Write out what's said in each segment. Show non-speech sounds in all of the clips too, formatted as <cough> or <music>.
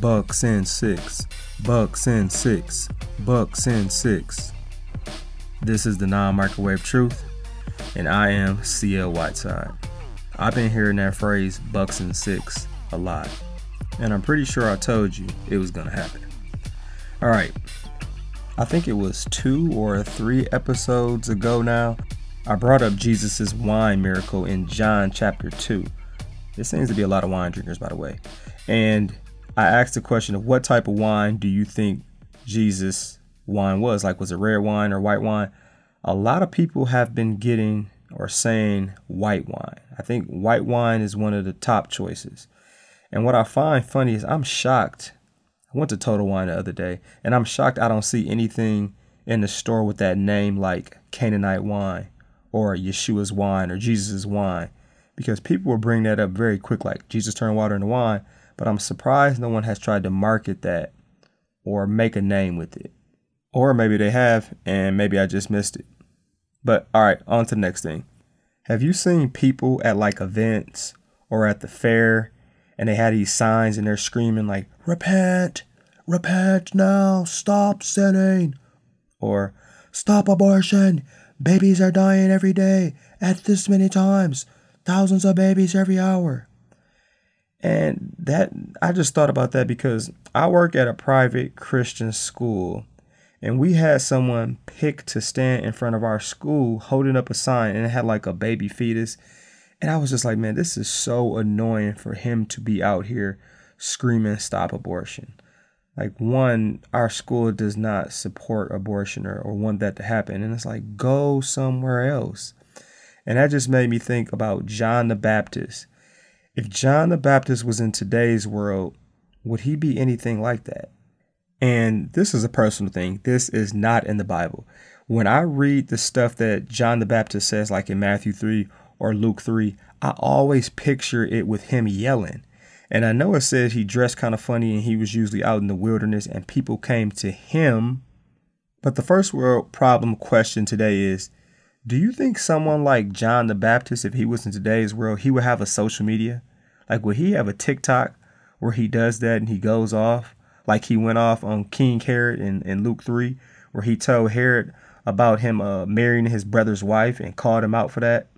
Bucks and six. Bucks and six. Bucks and six. This is the non microwave truth, and I am CL Whiteside. I've been hearing that phrase Bucks and six a lot, and I'm pretty sure I told you it was gonna happen. All right, I think it was two or three episodes ago now. I brought up Jesus' wine miracle in John chapter 2. There seems to be a lot of wine drinkers, by the way. And I asked the question of what type of wine do you think Jesus wine was? Like, was it red wine or white wine? A lot of people have been getting or saying white wine. I think white wine is one of the top choices. And what I find funny is I'm shocked. I went to Total Wine the other day, and I'm shocked I don't see anything in the store with that name like Canaanite wine or Yeshua's wine or Jesus' wine because people will bring that up very quick, like Jesus turned water into wine. But I'm surprised no one has tried to market that or make a name with it. Or maybe they have, and maybe I just missed it. But all right, on to the next thing. Have you seen people at like events or at the fair and they had these signs and they're screaming like, repent, repent now, stop sinning, or stop abortion, babies are dying every day at this many times, thousands of babies every hour. And that I just thought about that because I work at a private Christian school and we had someone pick to stand in front of our school holding up a sign and it had like a baby fetus. And I was just like, man, this is so annoying for him to be out here screaming stop abortion. Like one, our school does not support abortion or, or want that to happen. And it's like, go somewhere else. And that just made me think about John the Baptist if John the Baptist was in today's world, would he be anything like that? And this is a personal thing. This is not in the Bible. When I read the stuff that John the Baptist says, like in Matthew 3 or Luke 3, I always picture it with him yelling. And I know it says he dressed kind of funny and he was usually out in the wilderness and people came to him. But the first world problem question today is do you think someone like John the Baptist, if he was in today's world, he would have a social media? Like, would he have a TikTok where he does that and he goes off? Like he went off on King Herod in, in Luke 3, where he told Herod about him uh, marrying his brother's wife and called him out for that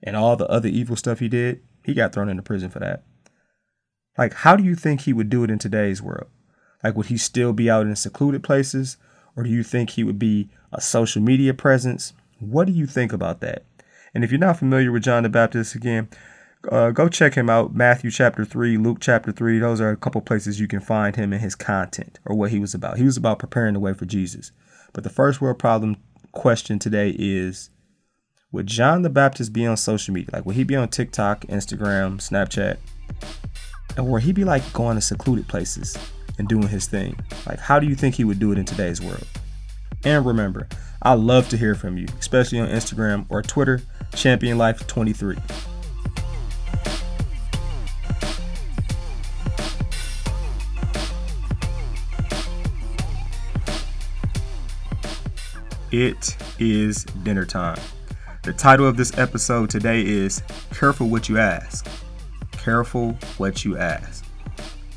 and all the other evil stuff he did. He got thrown into prison for that. Like, how do you think he would do it in today's world? Like, would he still be out in secluded places? Or do you think he would be a social media presence? What do you think about that? And if you're not familiar with John the Baptist, again, uh, go check him out. Matthew chapter 3, Luke chapter 3. Those are a couple places you can find him and his content or what he was about. He was about preparing the way for Jesus. But the first world problem question today is Would John the Baptist be on social media? Like, would he be on TikTok, Instagram, Snapchat? And would he be like going to secluded places and doing his thing? Like, how do you think he would do it in today's world? And remember, I love to hear from you, especially on Instagram or Twitter, Champion Life 23. It is dinner time. The title of this episode today is Careful What You Ask. Careful What You Ask.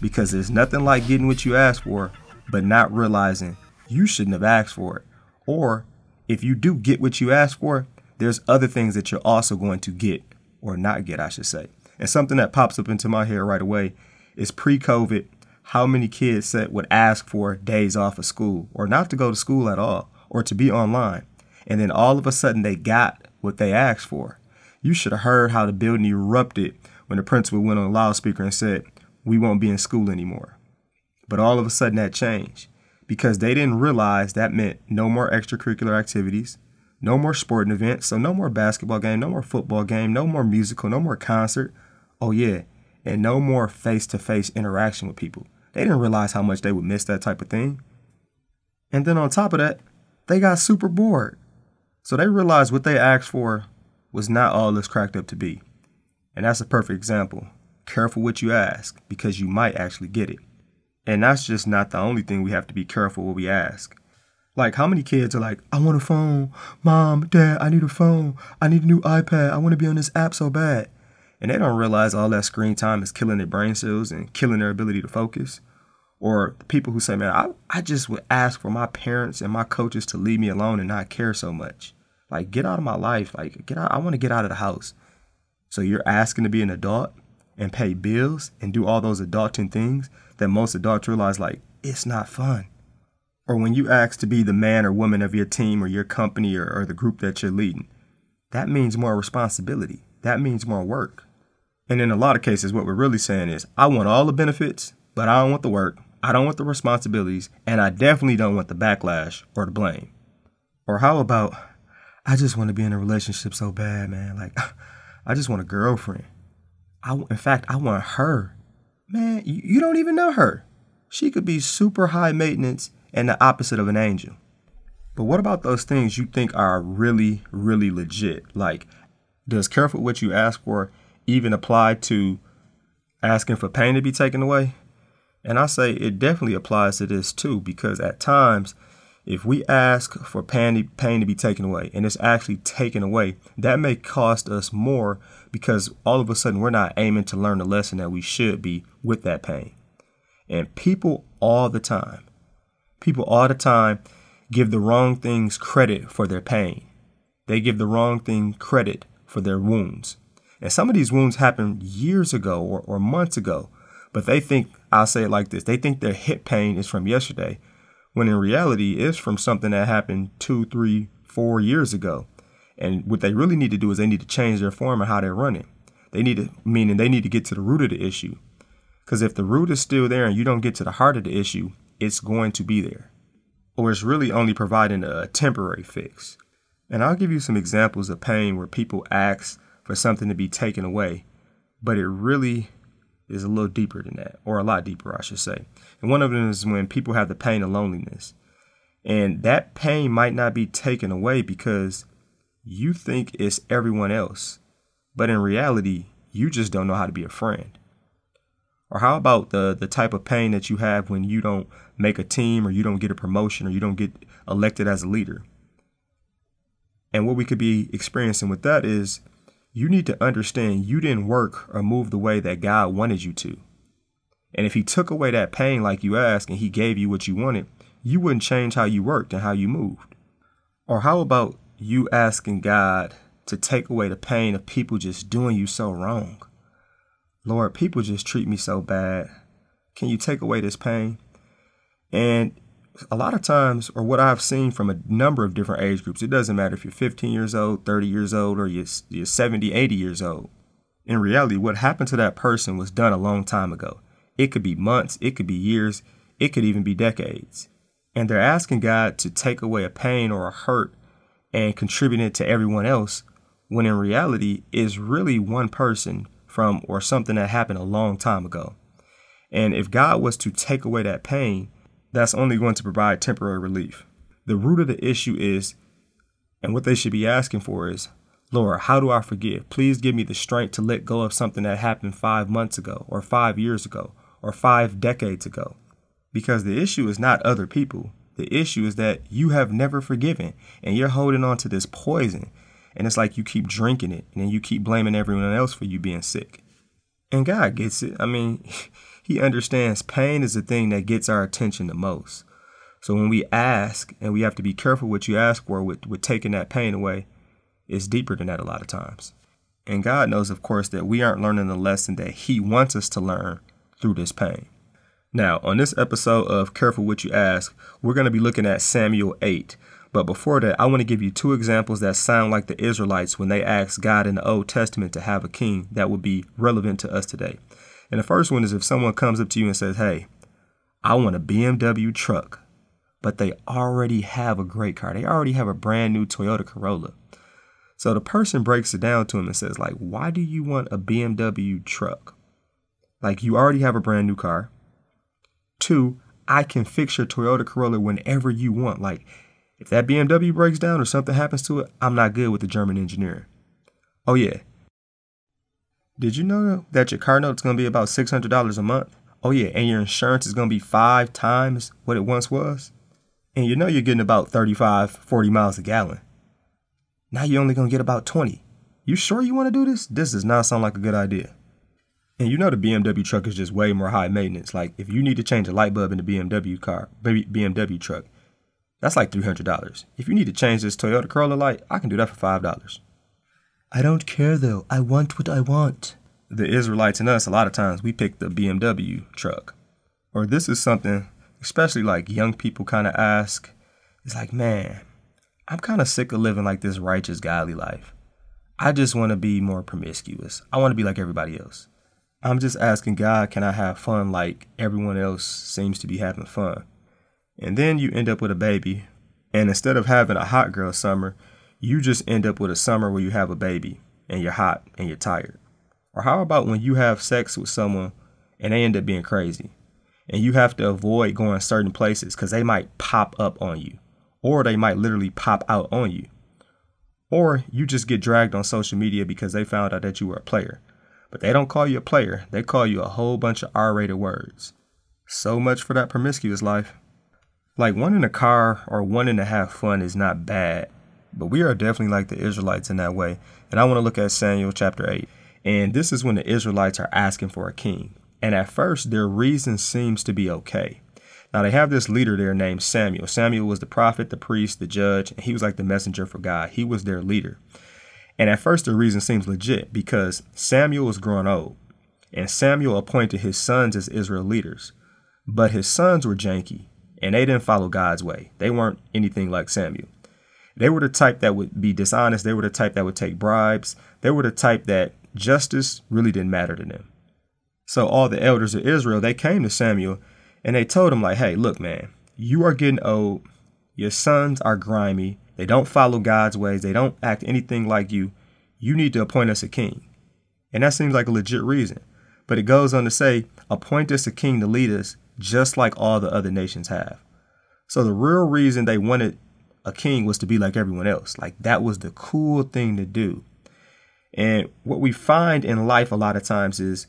Because there's nothing like getting what you ask for, but not realizing you shouldn't have asked for it. Or if you do get what you ask for, there's other things that you're also going to get, or not get, I should say. And something that pops up into my head right away is pre COVID, how many kids said would ask for days off of school or not to go to school at all or to be online. And then all of a sudden they got what they asked for. You should have heard how the building erupted when the principal went on a loudspeaker and said, We won't be in school anymore. But all of a sudden that changed because they didn't realize that meant no more extracurricular activities, no more sporting events, so no more basketball game, no more football game, no more musical, no more concert. Oh, yeah, and no more face to face interaction with people. They didn't realize how much they would miss that type of thing. And then on top of that, they got super bored. So they realized what they asked for was not all it's cracked up to be. And that's a perfect example. Careful what you ask because you might actually get it. And that's just not the only thing we have to be careful what we ask. Like, how many kids are like, I want a phone. Mom, dad, I need a phone. I need a new iPad. I want to be on this app so bad. And they don't realize all that screen time is killing their brain cells and killing their ability to focus. Or people who say, man, I, I just would ask for my parents and my coaches to leave me alone and not care so much. Like, get out of my life. Like, get out. I want to get out of the house. So you're asking to be an adult and pay bills and do all those adulting things that most adults realize, like, it's not fun. Or when you ask to be the man or woman of your team or your company or, or the group that you're leading, that means more responsibility. That means more work. And in a lot of cases, what we're really saying is, I want all the benefits, but I don't want the work. I don't want the responsibilities, and I definitely don't want the backlash or the blame. Or how about, I just want to be in a relationship so bad, man. Like, <laughs> I just want a girlfriend. I, in fact, I want her. Man, you, don't even know her. She could be super high maintenance and the opposite of an angel. But what about those things you think are really, really legit? Like, does careful what you ask for even apply to asking for pain to be taken away? And I say it definitely applies to this too, because at times, if we ask for pain, pain to be taken away and it's actually taken away, that may cost us more because all of a sudden we're not aiming to learn the lesson that we should be with that pain. And people all the time, people all the time give the wrong things credit for their pain. They give the wrong thing credit for their wounds. And some of these wounds happened years ago or, or months ago, but they think, I'll say it like this they think their hip pain is from yesterday, when in reality, it's from something that happened two, three, four years ago. And what they really need to do is they need to change their form and how they're running. They need to, meaning they need to get to the root of the issue. Because if the root is still there and you don't get to the heart of the issue, it's going to be there. Or it's really only providing a temporary fix. And I'll give you some examples of pain where people ask for something to be taken away, but it really is a little deeper than that, or a lot deeper, I should say. And one of them is when people have the pain of loneliness. And that pain might not be taken away because you think it's everyone else, but in reality, you just don't know how to be a friend. Or how about the the type of pain that you have when you don't make a team or you don't get a promotion or you don't get elected as a leader? And what we could be experiencing with that is you need to understand you didn't work or move the way that God wanted you to. And if He took away that pain like you asked and He gave you what you wanted, you wouldn't change how you worked and how you moved. Or how about you asking God to take away the pain of people just doing you so wrong? Lord, people just treat me so bad. Can you take away this pain? And a lot of times, or what I've seen from a number of different age groups, it doesn't matter if you're 15 years old, 30 years old, or you're, you're 70, 80 years old. In reality, what happened to that person was done a long time ago. It could be months, it could be years, it could even be decades. And they're asking God to take away a pain or a hurt and contribute it to everyone else, when in reality, it's really one person from or something that happened a long time ago. And if God was to take away that pain, that's only going to provide temporary relief. The root of the issue is, and what they should be asking for is, Lord, how do I forgive? Please give me the strength to let go of something that happened five months ago, or five years ago, or five decades ago. Because the issue is not other people. The issue is that you have never forgiven and you're holding on to this poison. And it's like you keep drinking it and then you keep blaming everyone else for you being sick. And God gets it. I mean, <laughs> He understands pain is the thing that gets our attention the most. So when we ask, and we have to be careful what you ask for with, with taking that pain away, it's deeper than that a lot of times. And God knows, of course, that we aren't learning the lesson that He wants us to learn through this pain. Now, on this episode of Careful What You Ask, we're going to be looking at Samuel 8. But before that, I want to give you two examples that sound like the Israelites when they asked God in the Old Testament to have a king that would be relevant to us today. And the first one is if someone comes up to you and says, Hey, I want a BMW truck, but they already have a great car. They already have a brand new Toyota Corolla. So the person breaks it down to him and says, like, why do you want a BMW truck? Like you already have a brand new car. Two, I can fix your Toyota Corolla whenever you want. Like if that BMW breaks down or something happens to it, I'm not good with the German engineer. Oh yeah, did you know that your car note is going to be about $600 a month? Oh, yeah, and your insurance is going to be five times what it once was? And you know you're getting about 35, 40 miles a gallon. Now you're only going to get about 20. You sure you want to do this? This does not sound like a good idea. And you know the BMW truck is just way more high maintenance. Like if you need to change a light bulb in the BMW car, BMW truck, that's like $300. If you need to change this Toyota Corolla light, I can do that for $5. I don't care though. I want what I want. The Israelites and us, a lot of times, we pick the BMW truck. Or this is something, especially like young people kind of ask. It's like, man, I'm kind of sick of living like this righteous, godly life. I just want to be more promiscuous. I want to be like everybody else. I'm just asking God, can I have fun like everyone else seems to be having fun? And then you end up with a baby, and instead of having a hot girl summer, you just end up with a summer where you have a baby and you're hot and you're tired. Or how about when you have sex with someone and they end up being crazy and you have to avoid going certain places because they might pop up on you or they might literally pop out on you. Or you just get dragged on social media because they found out that you were a player. But they don't call you a player, they call you a whole bunch of R rated words. So much for that promiscuous life. Like one in a car or one and a half fun is not bad, but we are definitely like the Israelites in that way. And I want to look at Samuel chapter 8. And this is when the Israelites are asking for a king. And at first, their reason seems to be okay. Now, they have this leader there named Samuel. Samuel was the prophet, the priest, the judge, and he was like the messenger for God. He was their leader. And at first, the reason seems legit because Samuel was growing old, and Samuel appointed his sons as Israel leaders. But his sons were janky, and they didn't follow God's way. They weren't anything like Samuel. They were the type that would be dishonest. They were the type that would take bribes. They were the type that justice really didn't matter to them. So all the elders of Israel, they came to Samuel and they told him like, "Hey, look, man, you are getting old. Your sons are grimy. They don't follow God's ways. They don't act anything like you. You need to appoint us a king. And that seems like a legit reason. But it goes on to say, appoint us a king to lead us just like all the other nations have. So the real reason they wanted a king was to be like everyone else. Like that was the cool thing to do. And what we find in life a lot of times is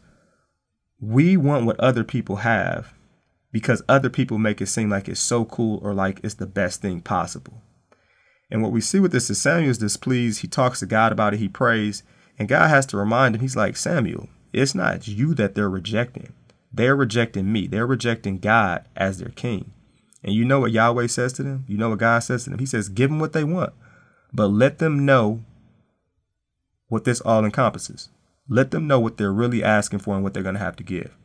we want what other people have because other people make it seem like it's so cool or like it's the best thing possible. And what we see with this is Samuel's displeased. He talks to God about it. He prays. And God has to remind him, he's like, Samuel, it's not you that they're rejecting. They're rejecting me. They're rejecting God as their king. And you know what Yahweh says to them? You know what God says to them? He says, give them what they want, but let them know what this all encompasses. Let them know what they're really asking for and what they're going to have to give.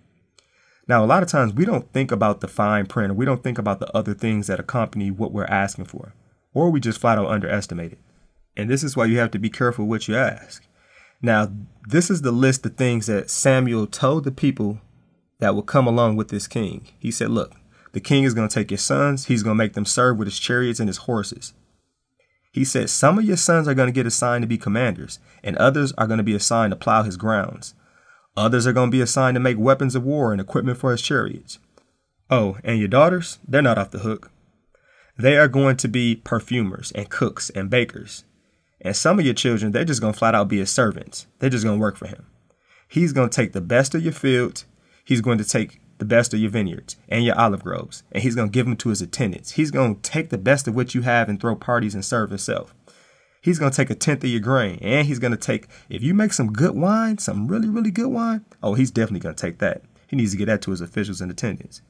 Now, a lot of times we don't think about the fine print, or we don't think about the other things that accompany what we're asking for or we just flat out underestimate it. And this is why you have to be careful what you ask. Now, this is the list of things that Samuel told the people that will come along with this king. He said, Look, the king is going to take your sons, he's going to make them serve with his chariots and his horses. He said, Some of your sons are going to get assigned to be commanders, and others are going to be assigned to plow his grounds. Others are going to be assigned to make weapons of war and equipment for his chariots. Oh, and your daughters, they're not off the hook. They are going to be perfumers and cooks and bakers. And some of your children, they're just going to flat out be his servants. They're just going to work for him. He's going to take the best of your fields. He's going to take the best of your vineyards and your olive groves, and he's going to give them to his attendants. He's going to take the best of what you have and throw parties and serve himself. He's going to take a tenth of your grain, and he's going to take, if you make some good wine, some really, really good wine, oh, he's definitely going to take that. He needs to get that to his officials and attendants.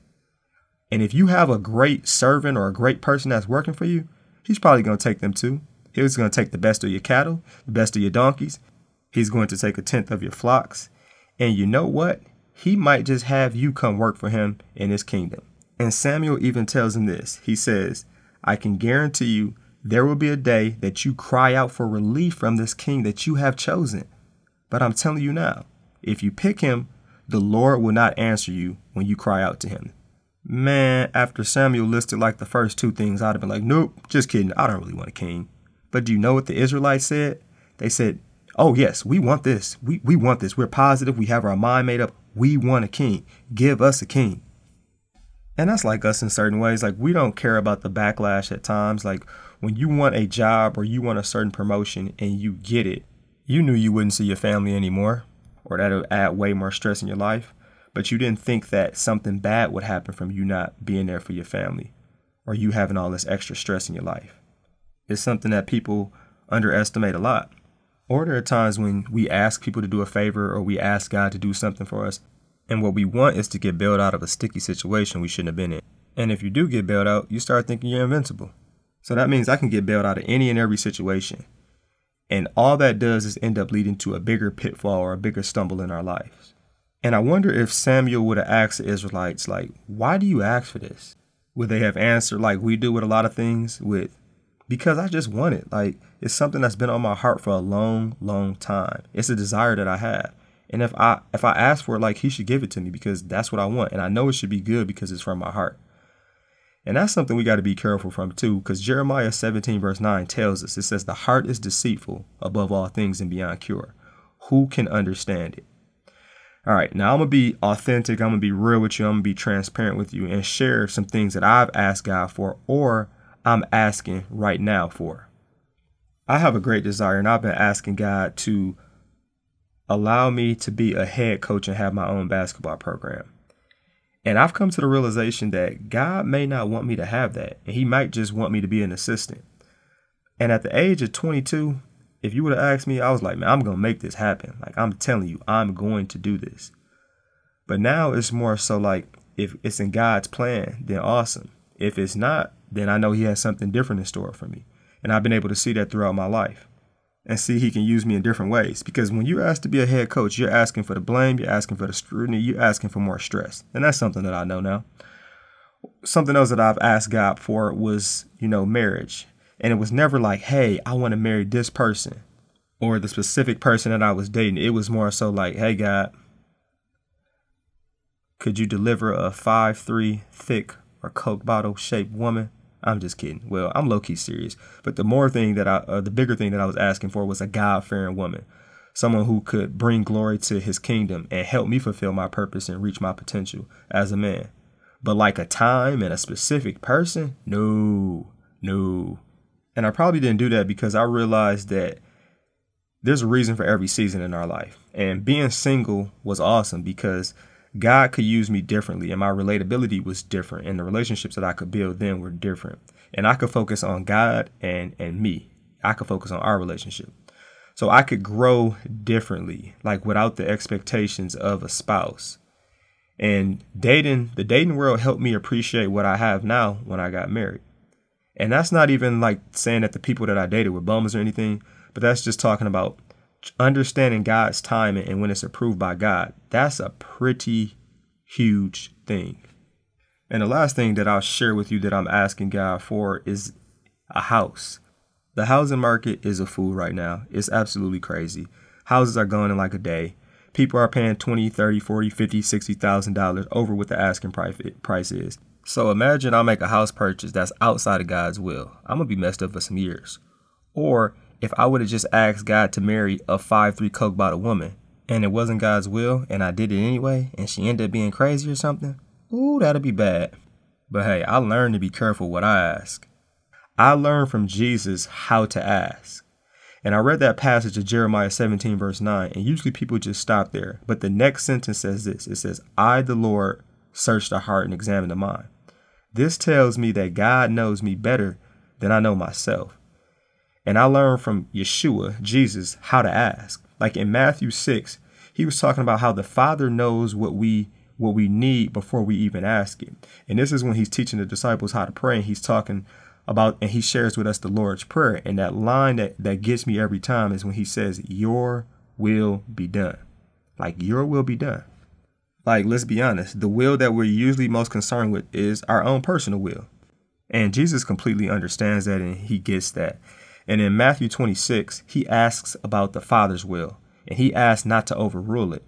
And if you have a great servant or a great person that's working for you, he's probably going to take them too. He's going to take the best of your cattle, the best of your donkeys. He's going to take a tenth of your flocks. And you know what? He might just have you come work for him in his kingdom. And Samuel even tells him this. He says, I can guarantee you there will be a day that you cry out for relief from this king that you have chosen. But I'm telling you now, if you pick him, the Lord will not answer you when you cry out to him. Man, after Samuel listed like the first two things, I'd have been like, nope, just kidding. I don't really want a king. But do you know what the Israelites said? They said, oh, yes, we want this. We, we want this. We're positive. We have our mind made up. We want a king. Give us a king. And that's like us in certain ways. Like, we don't care about the backlash at times. Like, when you want a job or you want a certain promotion and you get it, you knew you wouldn't see your family anymore, or that would add way more stress in your life but you didn't think that something bad would happen from you not being there for your family or you having all this extra stress in your life. It's something that people underestimate a lot. Or there are times when we ask people to do a favor or we ask God to do something for us. And what we want is to get bailed out of a sticky situation we shouldn't have been in. And if you do get bailed out, you start thinking you're invincible. So that means I can get bailed out of any and every situation. And all that does is end up leading to a bigger pitfall or a bigger stumble in our lives. And I wonder if Samuel would have asked the Israelites, like, why do you ask for this? Would they have answered like we do with a lot of things with, because I just want it. Like, it's something that's been on my heart for a long, long time. It's a desire that I have. And if I if I ask for it, like he should give it to me because that's what I want. And I know it should be good because it's from my heart. And that's something we got to be careful from too, because Jeremiah 17, verse 9 tells us it says, The heart is deceitful above all things and beyond cure. Who can understand it? All right, now I'm going to be authentic. I'm going to be real with you. I'm going to be transparent with you and share some things that I've asked God for or I'm asking right now for. I have a great desire, and I've been asking God to allow me to be a head coach and have my own basketball program. And I've come to the realization that God may not want me to have that. And He might just want me to be an assistant. And at the age of 22, if you would have asked me, I was like, man, I'm going to make this happen. Like, I'm telling you, I'm going to do this. But now it's more so like, if it's in God's plan, then awesome. If it's not, then I know He has something different in store for me. And I've been able to see that throughout my life and see he can use me in different ways. Because when you ask to be a head coach, you're asking for the blame, you're asking for the scrutiny, you're asking for more stress. And that's something that I know now. Something else that I've asked God for was, you know, marriage. And it was never like, hey, I want to marry this person or the specific person that I was dating. It was more so like, hey, God, could you deliver a five three thick or Coke bottle shaped woman I'm just kidding. Well, I'm low key serious. But the more thing that I, uh, the bigger thing that I was asking for was a God fearing woman, someone who could bring glory to His kingdom and help me fulfill my purpose and reach my potential as a man. But like a time and a specific person, no, no. And I probably didn't do that because I realized that there's a reason for every season in our life. And being single was awesome because God could use me differently and my relatability was different and the relationships that I could build then were different. And I could focus on God and and me. I could focus on our relationship. So I could grow differently, like without the expectations of a spouse. And dating, the dating world helped me appreciate what I have now when I got married. And that's not even like saying that the people that I dated were bums or anything, but that's just talking about understanding God's timing and when it's approved by God, that's a pretty huge thing. And the last thing that I'll share with you that I'm asking God for is a house. The housing market is a fool right now. It's absolutely crazy. Houses are going in like a day. People are paying 20, 30, 40, 50, 60,000 dollars over what the asking price is. So imagine I make a house purchase that's outside of God's will. I'm going to be messed up for some years. Or if I would have just asked God to marry a five three Coke bottle woman and it wasn't God's will and I did it anyway and she ended up being crazy or something, ooh, that'd be bad. But hey, I learned to be careful what I ask. I learned from Jesus how to ask. And I read that passage of Jeremiah 17, verse 9, and usually people just stop there. But the next sentence says this it says, I, the Lord, search the heart and examine the mind. This tells me that God knows me better than I know myself. And I learned from Yeshua, Jesus, how to ask. Like in Matthew 6, he was talking about how the Father knows what we what we need before we even ask it. And this is when he's teaching the disciples how to pray and he's talking about and he shares with us the Lord's prayer. And that line that, that gets me every time is when he says, Your will be done. Like your will be done. Like, let's be honest, the will that we're usually most concerned with is our own personal will. And Jesus completely understands that and he gets that. And in Matthew 26, he asks about the Father's will, and he asks not to overrule it.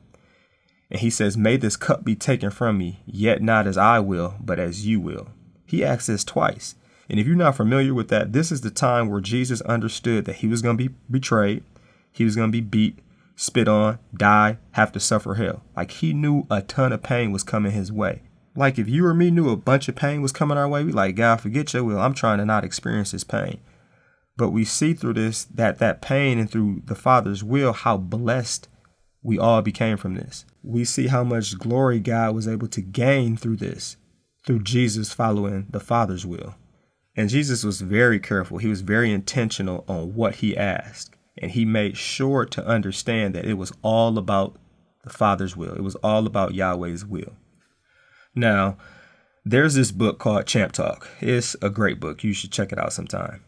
And he says, May this cup be taken from me, yet not as I will, but as you will. He asks this twice. And if you're not familiar with that, this is the time where Jesus understood that he was going to be betrayed, he was going to be beat, spit on, die, have to suffer hell. Like he knew a ton of pain was coming his way. Like if you or me knew a bunch of pain was coming our way, we like, God, forget your will. I'm trying to not experience this pain. But we see through this that that pain and through the Father's will how blessed we all became from this. We see how much glory God was able to gain through this, through Jesus following the Father's will. And Jesus was very careful. He was very intentional on what he asked. And he made sure to understand that it was all about the Father's will. It was all about Yahweh's will. Now, there's this book called Champ Talk. It's a great book. You should check it out sometime.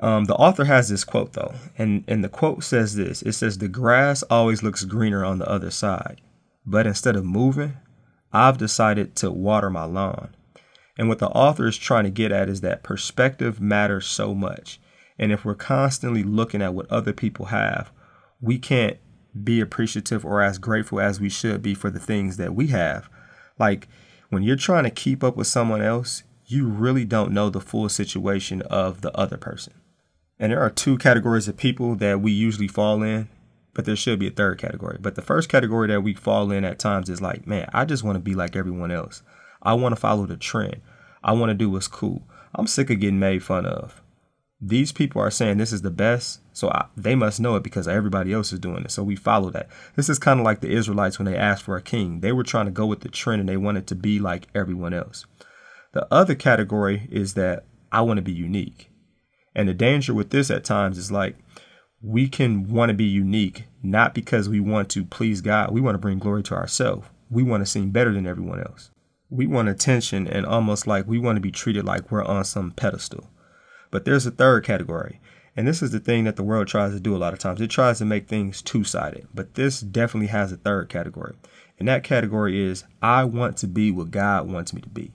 Um, the author has this quote though, and, and the quote says this it says, The grass always looks greener on the other side, but instead of moving, I've decided to water my lawn. And what the author is trying to get at is that perspective matters so much. And if we're constantly looking at what other people have, we can't be appreciative or as grateful as we should be for the things that we have. Like when you're trying to keep up with someone else, you really don't know the full situation of the other person. And there are two categories of people that we usually fall in, but there should be a third category. But the first category that we fall in at times is like, man, I just want to be like everyone else. I want to follow the trend. I want to do what's cool. I'm sick of getting made fun of these people are saying this is the best, so I, they must know it because everybody else is doing it. So we follow that. This is kind of like the Israelites when they asked for a king. They were trying to go with the trend and they wanted to be like everyone else. The other category is that I want to be unique. And the danger with this at times is like we can want to be unique, not because we want to please God. We want to bring glory to ourselves. We want to seem better than everyone else. We want attention and almost like we want to be treated like we're on some pedestal. But there's a third category. And this is the thing that the world tries to do a lot of times. It tries to make things two sided. But this definitely has a third category. And that category is I want to be what God wants me to be.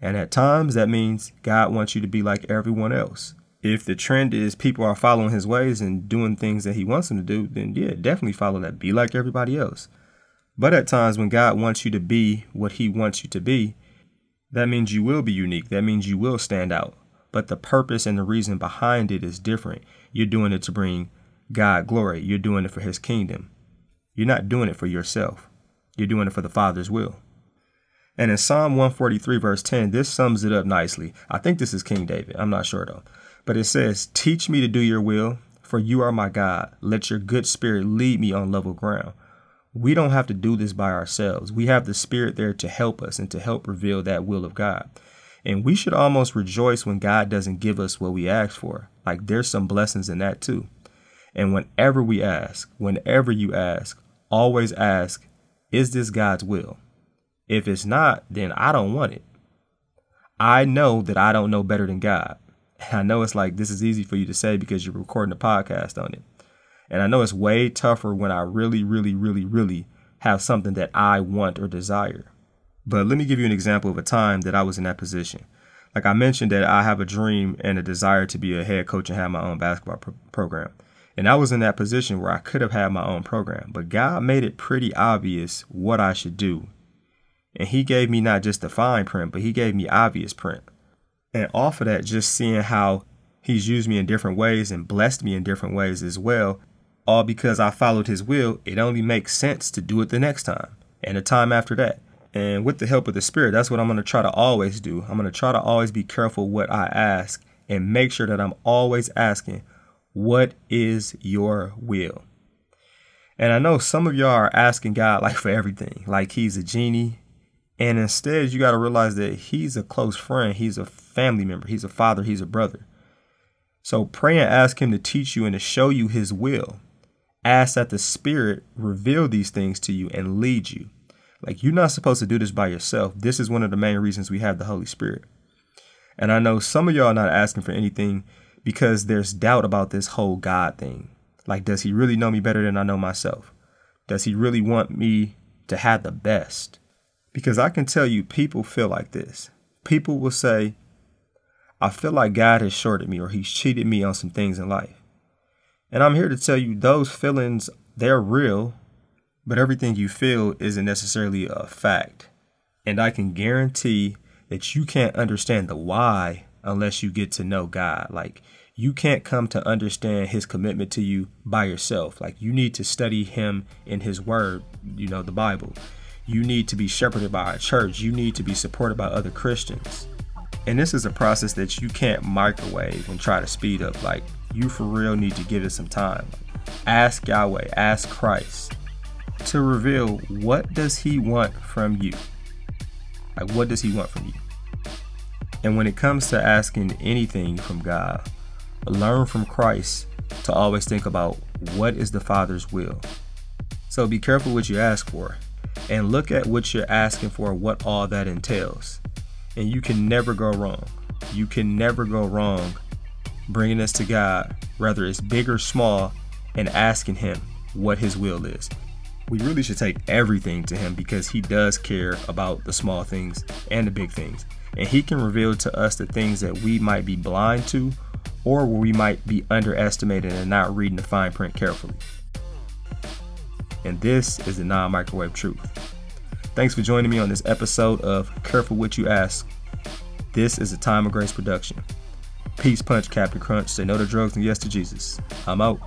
And at times that means God wants you to be like everyone else. If the trend is people are following his ways and doing things that he wants them to do, then yeah, definitely follow that. Be like everybody else. But at times when God wants you to be what he wants you to be, that means you will be unique. That means you will stand out but the purpose and the reason behind it is different. You're doing it to bring God glory. You're doing it for his kingdom. You're not doing it for yourself. You're doing it for the Father's will. And in Psalm 143, verse 10, this sums it up nicely. I think this is King David. I'm not sure though. But it says, Teach me to do your will, for you are my God. Let your good spirit lead me on level ground. We don't have to do this by ourselves. We have the Spirit there to help us and to help reveal that will of God. And we should almost rejoice when God doesn't give us what we ask for. Like there's some blessings in that too. And whenever we ask, whenever you ask, always ask, is this God's will? If it's not, then I don't want it. I know that I don't know better than God. I know it's like this is easy for you to say because you're recording a podcast on it. And I know it's way tougher when I really, really, really, really have something that I want or desire. But let me give you an example of a time that I was in that position. Like I mentioned that I have a dream and a desire to be a head coach and have my own basketball pro- program. And I was in that position where I could have had my own program, but God made it pretty obvious what I should do. And he gave me not just the fine print, but he gave me obvious print. And off of that, just seeing how he's used me in different ways and blessed me in different ways as well, all because I followed his will, it only makes sense to do it the next time and the time after that. And with the help of the Spirit, that's what I'm going to try to always do. I'm going to try to always be careful what I ask and make sure that I'm always asking, What is your will? And I know some of y'all are asking God like for everything, like He's a genie. And instead, you got to realize that He's a close friend, He's a family member, He's a father, He's a brother. So pray and ask Him to teach you and to show you His will. Ask that the Spirit reveal these things to you and lead you. Like you're not supposed to do this by yourself. This is one of the main reasons we have the Holy Spirit. And I know some of y'all are not asking for anything because there's doubt about this whole God thing. Like, does he really know me better than I know myself? Does he really want me to have the best? Because I can tell you, people feel like this. People will say, I feel like God has shorted me or he's cheated me on some things in life. And I'm here to tell you, those feelings, they're real but everything you feel isn't necessarily a fact. And I can guarantee that you can't understand the why unless you get to know God. Like, you can't come to understand his commitment to you by yourself. Like, you need to study him in his word, you know, the Bible. You need to be shepherded by a church. You need to be supported by other Christians. And this is a process that you can't microwave and try to speed up. Like, you for real need to give it some time. Ask Yahweh, ask Christ to reveal what does he want from you? Like what does he want from you? And when it comes to asking anything from God, learn from Christ to always think about what is the Father's will. So be careful what you ask for and look at what you're asking for, what all that entails. And you can never go wrong. You can never go wrong bringing this to God, whether it's big or small, and asking Him what His will is. We really should take everything to Him because He does care about the small things and the big things. And He can reveal to us the things that we might be blind to or where we might be underestimated and not reading the fine print carefully. And this is the non microwave truth. Thanks for joining me on this episode of Careful What You Ask. This is a Time of Grace production. Peace, punch, Captain Crunch. Say no to drugs and yes to Jesus. I'm out.